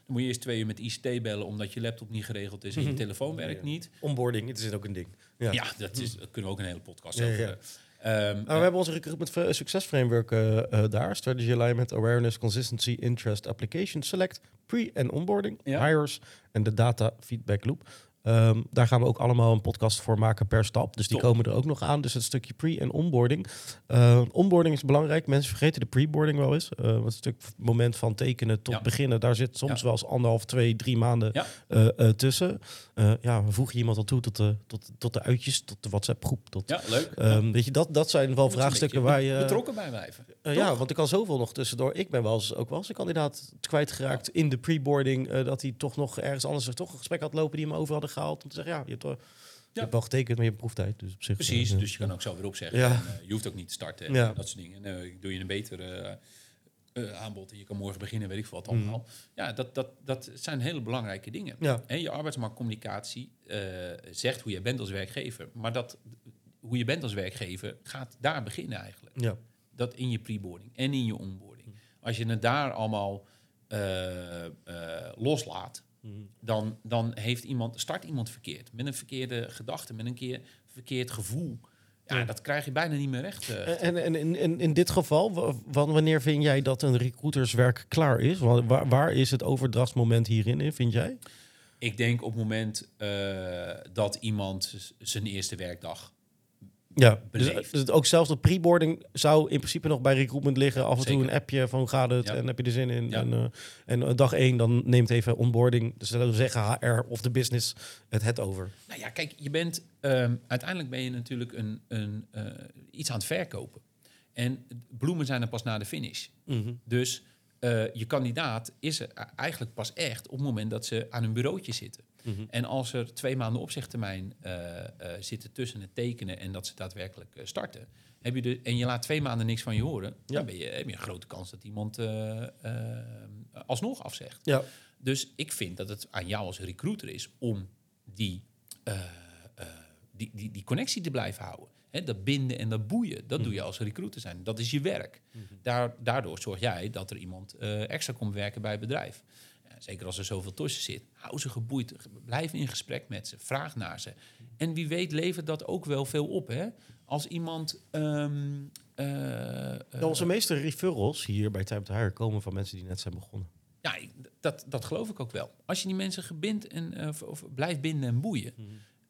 moet je eerst twee uur met ICT bellen omdat je laptop niet geregeld is en je Mhm. telefoon werkt Ja. niet. Onboarding, het is ook een ding. Ja. Ja, dat, is, dat kunnen we ook een hele podcast ja, over. ja. Ehm, Nou, we hebben onze recruitment success framework eh, eh, daar. Strategy alignment, awareness, consistency, interest, application, select, pre- en onboarding, Ja. hires en de data feedback loop. Ehm, daar gaan we ook allemaal een podcast voor maken per stap. Dus die Top. komen er ook nog aan. Dus het stukje pre- en onboarding. Eh, onboarding is belangrijk. Mensen vergeten de pre-boarding wel eens. Eh want het stuk moment van tekenen tot Ja. beginnen. Daar zit soms Ja. wel eens anderhalf, twee, drie maanden Ja. eh, eh, tussen. Eh, ja, we voegen iemand al toe tot de, tot, tot de uitjes, tot de WhatsApp groep. Tot, ja, leuk. Ehm, weet je, dat, dat zijn wel vraagstukken waar je... betrokken bij blijven. Eh, ja, want ik kan zoveel nog tussendoor. Ik ben wel eens, ook wel eens een kandidaat kwijtgeraakt in de pre-boarding. eh, dat hij toch nog ergens anders toch een gesprek had lopen die hem over hadden gehaald. Om te zeggen, ja, je hebt, wel- je hebt wel getekend, maar je hebt proeftijd. Dus op zich, Precies, eh, dus je kan ook zo weer opzeggen. Ja. En, eh, je hoeft ook niet te starten en Ja. dat soort dingen. Ik doe je een beter eh, eh, aanbod en je kan morgen beginnen, weet ik veel wat Mhm. allemaal. Ja, dat, dat, dat zijn hele belangrijke dingen. Ja. En je arbeidsmarktcommunicatie eh, zegt hoe je bent als werkgever. Maar dat, hoe je bent als werkgever gaat daar beginnen eigenlijk. Ja. Dat in je preboarding en in je onboarding. Mhm. Als je het daar allemaal eh, eh, loslaat, Mhm. dan, dan heeft iemand, start iemand verkeerd. Met een verkeerde gedachte, met een keer verkeerd gevoel. Ja, Ja. dat krijg je bijna niet meer recht. eh. En, en in, in, in dit geval, wa- wa- wanneer vind jij dat een recruiterswerk klaar is? Wa- Waar, waar is het overdrachtsmoment hierin, in, vind jij? Ik denk op het moment dat iemand zijn eerste werkdag... Ja, dus, dus ook zelfs de pre-boarding zou in principe nog bij recruitment liggen. Af en toe een appje van gaat het Ja. en heb je er zin in. Ja. En, eh, en eh, dag één, dan neemt even onboarding, dus dat we zeggen HR of de business, het het over. Nou ja, kijk, je bent... ehm, uiteindelijk ben je natuurlijk een, een, eh, iets aan het verkopen. En bloemen zijn er pas na de finish. Dus eh, je kandidaat is er eigenlijk pas echt op het moment dat ze aan hun bureautje zitten. Mhm. En als er twee maanden opzegtermijn eh eh zitten tussen het tekenen en dat ze daadwerkelijk eh, starten, heb je de, en je laat twee maanden niks van je horen, Ja. dan ben je, heb je een grote kans dat iemand alsnog afzegt. Ja. Dus ik vind dat het aan jou als recruiter is om die, die, die, die connectie te blijven houden. Dat binden en dat boeien, dat doe je als recruiter zijn. Dat is je werk. Daar, daardoor zorg jij dat er iemand extra komt werken bij het bedrijf. Zeker als er zoveel tussen zit. Hou ze geboeid. Blijf in gesprek met ze. Vraag naar ze. En wie weet levert dat ook wel veel op. Hè? Als iemand... Nou, onze meeste referrals hier bij Time to Hire komen van mensen die net zijn begonnen. ja, dat, dat geloof ik ook wel. Als je die mensen gebindt en eh, of, of blijft binden en boeien,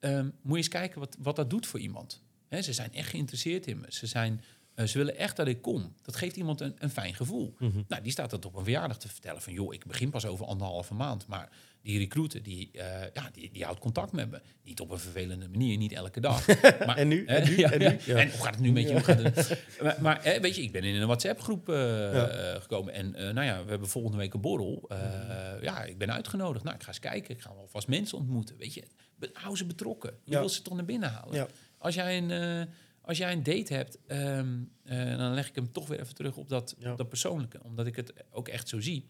ehm, moet je eens kijken wat, wat dat doet voor iemand. Ze zijn echt geïnteresseerd in me. Ze, zijn, eh, ze willen echt dat ik kom. Dat geeft iemand een, een fijn gevoel. Nou, die staat dat op een verjaardag te vertellen van... joh, ik begin pas over anderhalve maand. Maar die recruiter, die, eh, ja, die, die houdt contact met me. Niet op een vervelende manier, niet elke dag. Maar, En nu? hè, En nu? ja, En nu? ja. Ja. En hoe gaat het nu met je? Hoe gaat het? maar weet je, ik ben in een WhatsApp-groep eh, Ja. gekomen. En nou ja, we hebben volgende week een borrel. Ja, ik ben uitgenodigd. Nou, ik ga eens kijken. Ik ga wel vast mensen ontmoeten. Weet je, hou ze betrokken. Je wil ze toch naar binnen halen. Als, jij een, als jij een date hebt, eh, dan leg ik hem toch weer even terug op dat, Ja. op dat persoonlijke. Omdat ik het ook echt zo zie.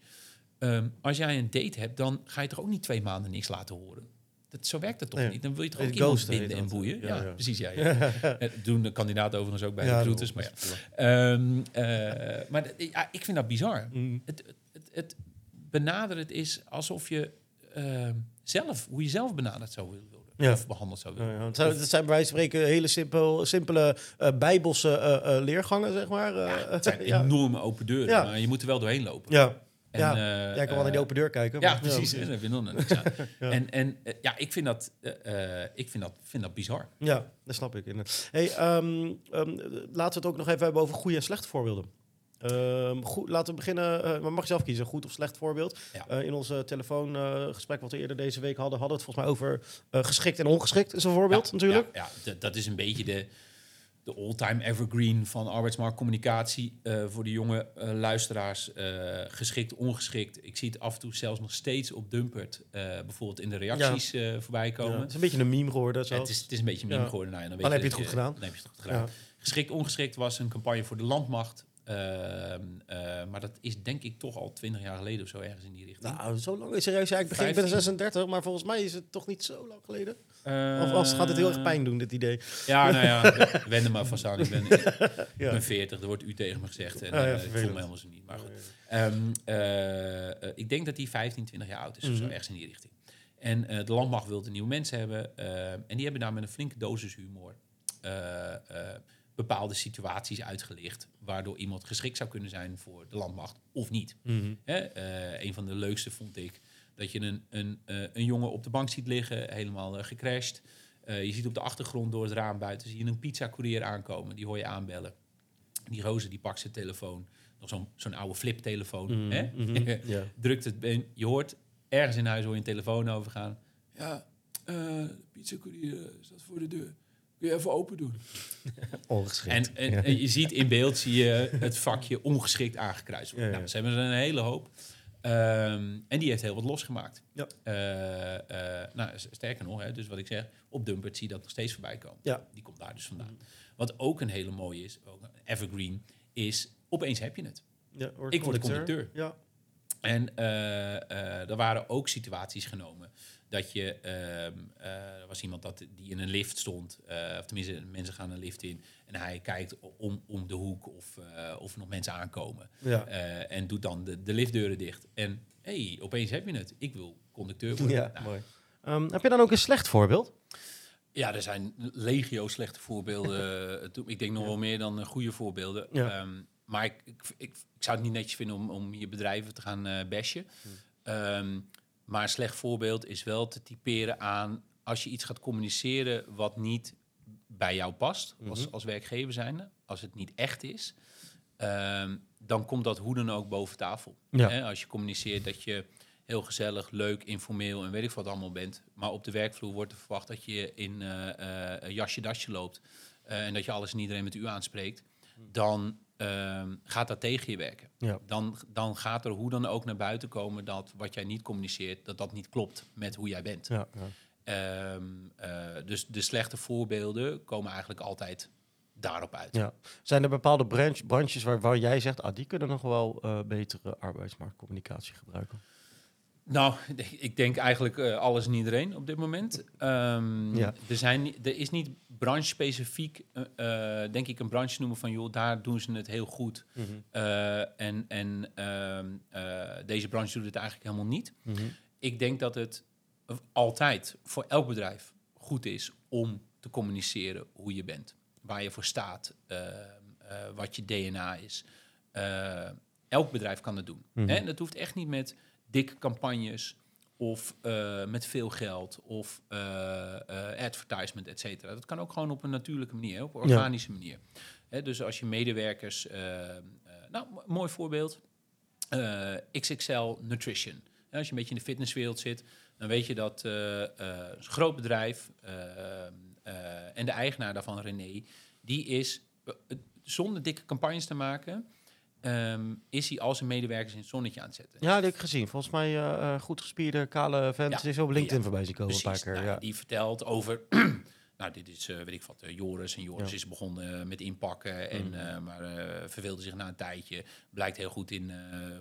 Ehm, als jij een date hebt, dan ga je toch ook niet twee maanden niks laten horen. Dat, zo werkt het toch Nee. niet? Dan wil je toch Nee, ook iemand binden en dat. boeien? Ja, Ja, ja. precies. Ja, ja. Eh, doen de kandidaten overigens ook bij de recruiters. Maar ja. Ehm, eh, maar ja, ik vind dat bizar. Mm. Het, het, het, benaderen is alsof je zelf, hoe je zelf benaderd zou willen. Ja. Of behandeld zou willen Ja, worden. Het, zijn, het zijn bij wijze van spreken hele simpel, simpele eh, bijbelse eh, eh, leergangen, zeg maar. Ja, het zijn enorme open deuren, Ja. maar je moet er wel doorheen lopen. Ja. En, ja. ik kan wel naar die open deur kijken. Ja, maar- precies. niks aan. Ja. En, en eh, ja, ik vind dat, ik vind dat, vind dat bizar. Ja, dat snap ik. Hey, ehm, ehm, laten we het ook nog even hebben over goede en slechte voorbeelden. Ehm, goed, laten we beginnen. eh, maar mag je zelf kiezen, goed of slecht voorbeeld. Ja. Eh, in ons telefoongesprek wat we eerder deze week hadden, hadden we het volgens mij over eh, geschikt en ongeschikt. Is een voorbeeld Ja, natuurlijk. Ja, ja, dat is een beetje de, de all-time evergreen van arbeidsmarktcommunicatie eh, voor de jonge eh, luisteraars. eh, geschikt, ongeschikt. Ik zie het af en toe zelfs nog steeds op Dumpert, eh, bijvoorbeeld in de reacties eh, voorbij Ja, komen. het is een beetje een meme geworden. Zo. Het is, het is een beetje een meme Ja. geworden. Nou, ja, dan weet Dan heb je dat het goed gedaan. Dan heb je het goed gedaan. Ja. Geschikt, ongeschikt was een campagne voor de landmacht. Ehm, eh, maar dat is denk ik toch al twintig jaar geleden of zo ergens in die richting. Nou, zo lang is. Ja, ik, begin, ik ben 15. 36, maar volgens mij is het toch niet zo lang geleden. Of, of gaat het heel erg pijn doen, dit idee? Ja, nou ja, wend er maar vast aan. Ik ben, ik Ja. ben 40, er wordt u tegen me gezegd. En Ah, ja, ik voel me helemaal zo niet. Maar goed. Ehm, eh, ik denk dat die 15, 20 jaar oud is of zo, Mhm. ergens in die richting. En de landmacht wilde nieuwe mensen hebben. en die hebben daar met een flinke dosis humor bepaalde situaties uitgelicht. Waardoor iemand geschikt zou kunnen zijn voor de landmacht of niet. Mhm. Hè? eh, een van de leukste vond ik dat je een, een, eh, een jongen op de bank ziet liggen, helemaal eh, gecrashed. Je ziet op de achtergrond door het raam buiten zie je een pizza-courier aankomen. Die hoor je aanbellen. Die roze die pakt zijn telefoon. Nog zo'n zo'n oude flip-telefoon. Ja. Drukt het. en Je hoort ergens in huis hoor je een telefoon overgaan. Ja, pizza-courier staat voor de deur. Kun je even open doen? Ongeschikt. En, en, Ja. en je ziet in beeld zie je het vakje ongeschikt aangekruist worden. Ja, ja. Nou, ze hebben er een hele hoop. Ehm, en die heeft heel wat losgemaakt. Ja. Eh, eh, nou, sterker nog, hè, dus wat ik zeg, op Dumpert zie je dat nog steeds voorbij komen. Ja. Die komt daar dus vandaan. Wat ook een hele mooie is, ook een evergreen, is opeens heb je het. Ja, word Ik word conducteur. Ja. En eh, eh, er waren ook situaties genomen dat je, ehm, eh, er was iemand dat, die in een lift stond, eh, of tenminste mensen gaan een lift in en hij kijkt om, om de hoek of, eh, of nog mensen aankomen Ja. en doet dan de, de liftdeuren dicht. En hey, opeens heb je het. Ik wil conducteur worden. Ja, Nou, mooi. Ehm, heb je dan ook een slecht voorbeeld? ja, er zijn legio slechte voorbeelden. Ik denk nog wel meer dan goede voorbeelden. Ja. Ehm, maar ik, ik, ik, ik zou het niet netjes vinden om, om je bedrijven te gaan bashen. Ehm, maar een slecht voorbeeld is wel te typeren aan... als je iets gaat communiceren wat niet bij jou past... als, als werkgever zijnde, als het niet echt is... ehm, dan komt dat hoe dan ook boven tafel. Ja. Als je communiceert dat je heel gezellig, leuk, informeel en weet ik wat allemaal bent. Maar op de werkvloer wordt er verwacht dat je in eh, eh, jasje dasje loopt. eh, en dat je alles en iedereen met u aanspreekt. Dan ehm, gaat dat tegen je werken. Ja. Dan, dan gaat er hoe dan ook naar buiten komen dat wat jij niet communiceert, dat dat niet klopt met hoe jij bent. Ja. ja. Ehm, eh, dus de slechte voorbeelden komen eigenlijk altijd daarop uit. Zijn er bepaalde branch, branches waarvan jij zegt, ah, die kunnen nog wel eh, betere arbeidsmarktcommunicatie gebruiken? Nou, ik denk eigenlijk eh, alles en iedereen op dit moment. Ehm, Ja. er, zijn, er is niet branche-specifiek, eh, eh, denk ik, een branche noemen van... joh, daar doen ze het heel goed. Eh, en en ehm, eh, deze branche doet het eigenlijk helemaal niet. Mhm. Ik denk dat het altijd voor elk bedrijf goed is om te communiceren hoe je bent. Waar je voor staat, ehm, eh, wat je DNA is. Elk bedrijf kan dat doen. Mhm. En dat hoeft echt niet met dikke campagnes of eh, met veel geld of eh, eh, advertisement, et cetera. Dat kan ook gewoon op een natuurlijke manier, op een Ja. organische manier. Hè, dus als je medewerkers... nou, mo- mooi voorbeeld. XXL Nutrition. Als je een beetje in de fitnesswereld zit, dan weet je dat een groot bedrijf en de eigenaar daarvan, René, die is zonder dikke campagnes te maken, ehm, is hij al zijn medewerkers in het zonnetje aan het zetten. Ja, die heb ik gezien. Volgens mij eh, eh, goed gespierde, kale vent. Ja. Is op LinkedIn Ja. voorbij zien komen een paar keer. Nou, ja. Die vertelt over. nou, dit is, eh, weet ik wat, Joris. En Joris Ja. is begonnen met inpakken, en, Mm. maar verveelde zich na een tijdje. Blijkt heel goed in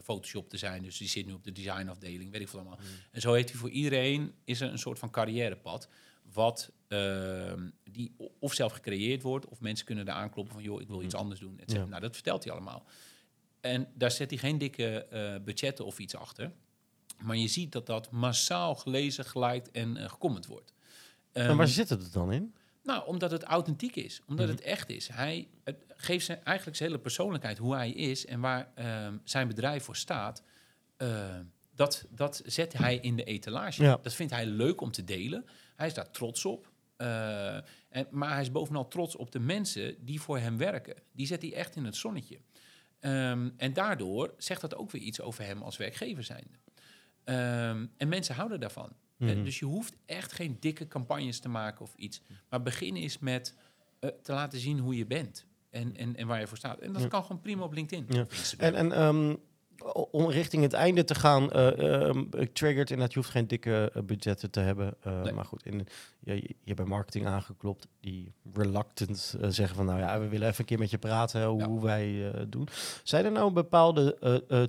Photoshop te zijn, dus die zit nu op de designafdeling, weet ik wat allemaal. Mm. En zo heeft hij voor iedereen, is er een soort van carrièrepad, wat ehm, die of zelf gecreëerd wordt, of mensen kunnen daar aankloppen van, joh, ik wil iets anders doen. et cetera. Mm. Ja. Nou, dat vertelt hij allemaal. En daar zet hij geen dikke eh, budgetten of iets achter. Maar je ziet dat dat massaal gelezen, geliked en eh gecomment wordt. en Ehm, waar zit het dan in? nou, omdat het authentiek is. Omdat Mhm. het echt is. Hij het geeft zijn, eigenlijk zijn hele persoonlijkheid, hoe hij is en waar ehm, zijn bedrijf voor staat. eh, dat, dat zet hij in de etalage. Ja. Dat vindt hij leuk om te delen. Hij is daar trots op. En, maar hij is bovenal trots op de mensen die voor hem werken. Die zet hij echt in het zonnetje. Ehm, en daardoor zegt dat ook weer iets over hem als werkgever zijnde. Ehm, en mensen houden daarvan. Mhm. dus je hoeft echt geen dikke campagnes te maken of iets. Maar begin eens met eh, te laten zien hoe je bent. En, en, en waar je voor staat. En dat Ja. kan gewoon prima op LinkedIn. Ja. En, en ehm, om richting het einde te gaan, eh ehm, ik triggert inderdaad, je hoeft geen dikke eh, budgetten te hebben. eh, Nee. Maar goed, in, je, je hebt bij marketing aangeklopt, die reluctant zeggen van, nou ja, we willen even een keer met je praten hoe, Ja. hoe wij doen. Zijn er nou bepaalde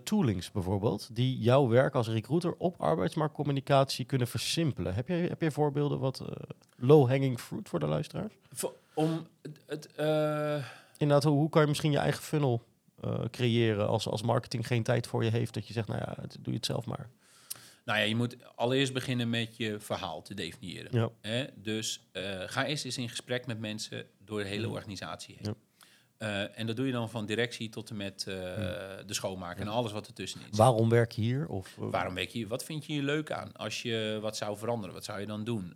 toolings bijvoorbeeld, die jouw werk als recruiter op arbeidsmarktcommunicatie kunnen versimpelen? Heb je, heb je voorbeelden wat low-hanging fruit voor de luisteraars? Om het... Inderdaad, hoe, hoe kan je misschien je eigen funnel eh, creëren als, als marketing geen tijd voor je heeft, dat je zegt, nou ja, doe je het zelf maar. nou ja, je moet allereerst beginnen met je verhaal te definiëren. Ja. Hè? Dus eh, ga eerst eens in gesprek met mensen door de hele organisatie heen. Ja. Eh, en dat doe je dan van directie tot en met de schoonmaker en alles wat ertussenin zit. Waarom werk je hier? Of, Waarom werk je hier? Wat vind je hier leuk aan? Als je wat zou veranderen, wat zou je dan doen?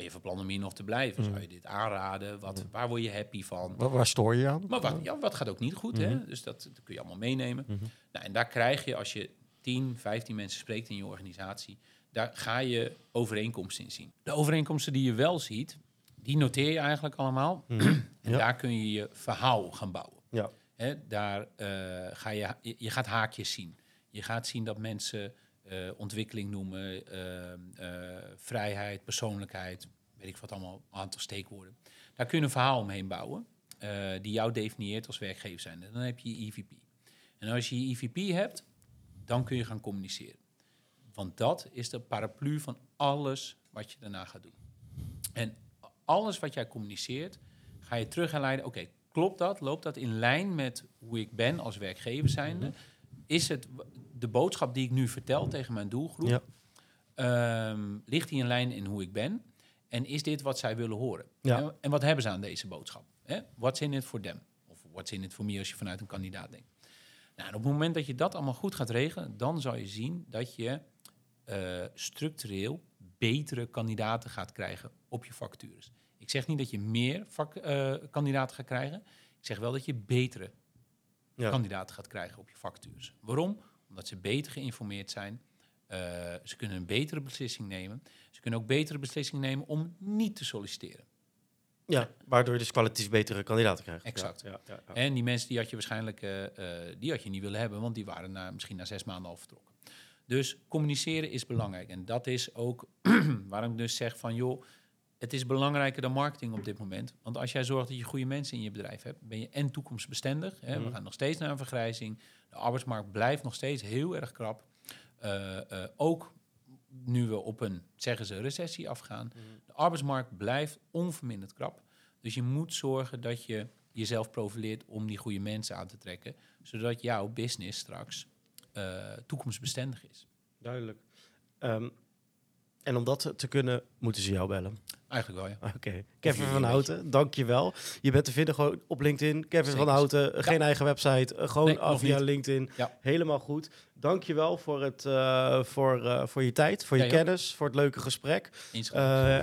Ben je van plan om hier nog te blijven? Zou je dit aanraden? Wat, Waar word je happy van? Waar, waar stoor je aan? Maar wat, ja, wat gaat ook niet goed? Hè? Dus dat, dat kun je allemaal meenemen. Mhm. Nou, en daar krijg je, als je 10, 15 mensen spreekt in je organisatie, daar ga je overeenkomsten in zien. De overeenkomsten die je wel ziet, die noteer je eigenlijk allemaal. Mhm. En Ja. daar kun je je verhaal gaan bouwen. Ja. Hè, daar eh, ga je, je gaat haakjes zien. Je gaat zien dat mensen eh, ontwikkeling noemen, eh, eh, vrijheid, persoonlijkheid, weet ik wat allemaal, een aantal steekwoorden. Daar kun je een verhaal omheen bouwen, die jou definieert als werkgever zijn. Dan heb je je EVP. En als je je EVP hebt, dan kun je gaan communiceren. Want dat is de paraplu van alles wat je daarna gaat doen. En alles wat jij communiceert, ga je terug herleiden. Oké, klopt dat? Loopt dat in lijn met hoe ik ben als werkgever zijnde? Is het de boodschap die ik nu vertel tegen mijn doelgroep? Ja. ehm, ligt die in lijn in hoe ik ben? En is dit wat zij willen horen? Ja. En, en wat hebben ze aan deze boodschap? Hè? What's in it for them? Of what's in it for me als je vanuit een kandidaat denkt? Nou, en op het moment dat je dat allemaal goed gaat regelen, dan zal je zien dat je eh, structureel betere kandidaten gaat krijgen op je vacatures. Ik zeg niet dat je meer vak, eh, kandidaten gaat krijgen. Ik zeg wel dat je betere Ja. kandidaten gaat krijgen op je vacatures. Waarom? Omdat ze beter geïnformeerd zijn. Eh, ze kunnen een betere beslissing nemen. Ze kunnen ook betere beslissingen nemen om niet te solliciteren. ja, waardoor je dus kwalitatief betere kandidaten krijgt. Exact. Ja, ja. En die mensen die had je waarschijnlijk eh, eh, die had je niet willen hebben, want die waren na, misschien na zes maanden al vertrokken. Dus communiceren is belangrijk. En dat is ook waarom ik dus zeg van joh, het is belangrijker dan marketing op dit moment. Want als jij zorgt dat je goede mensen in je bedrijf hebt, ben je en toekomstbestendig. Hè? Mhm. We gaan nog steeds naar een vergrijzing. De arbeidsmarkt blijft nog steeds heel erg krap. Eh, eh, ook nu we op een, zeggen ze, recessie afgaan. De arbeidsmarkt blijft onverminderd krap. Dus je moet zorgen dat je jezelf profileert om die goede mensen aan te trekken. Zodat jouw business straks eh, toekomstbestendig is. Duidelijk. Ehm, en om dat te kunnen, moeten ze jou bellen. Eigenlijk wel, ja. Oké. Kevin van Houten, dankjewel. Je bent te vinden gewoon op LinkedIn. Kevin Zeker. van Houten, geen eigen website. eh, gewoon Nee, via. LinkedIn. Ja. Helemaal goed. Dankjewel voor, het, eh, voor, eh, voor je tijd, voor je kennis, voor het leuke gesprek.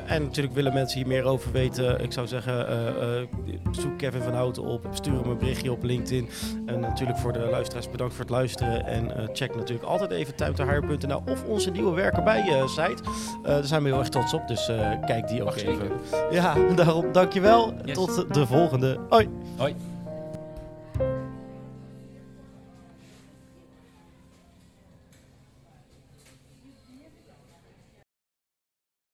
En natuurlijk willen mensen hier meer over weten. Ik zou zeggen, zoek Kevin van Houten op. Stuur hem een berichtje op LinkedIn. En natuurlijk voor de luisteraars bedankt voor het luisteren. En check natuurlijk altijd even tuinterhaar.nl of onze nieuwe werken bij eh, site. Daar zijn we heel erg trots op. Dus eh, kijk die ook even. Ja, daarom dankjewel. Yes. Tot de volgende. Hoi. Hoi.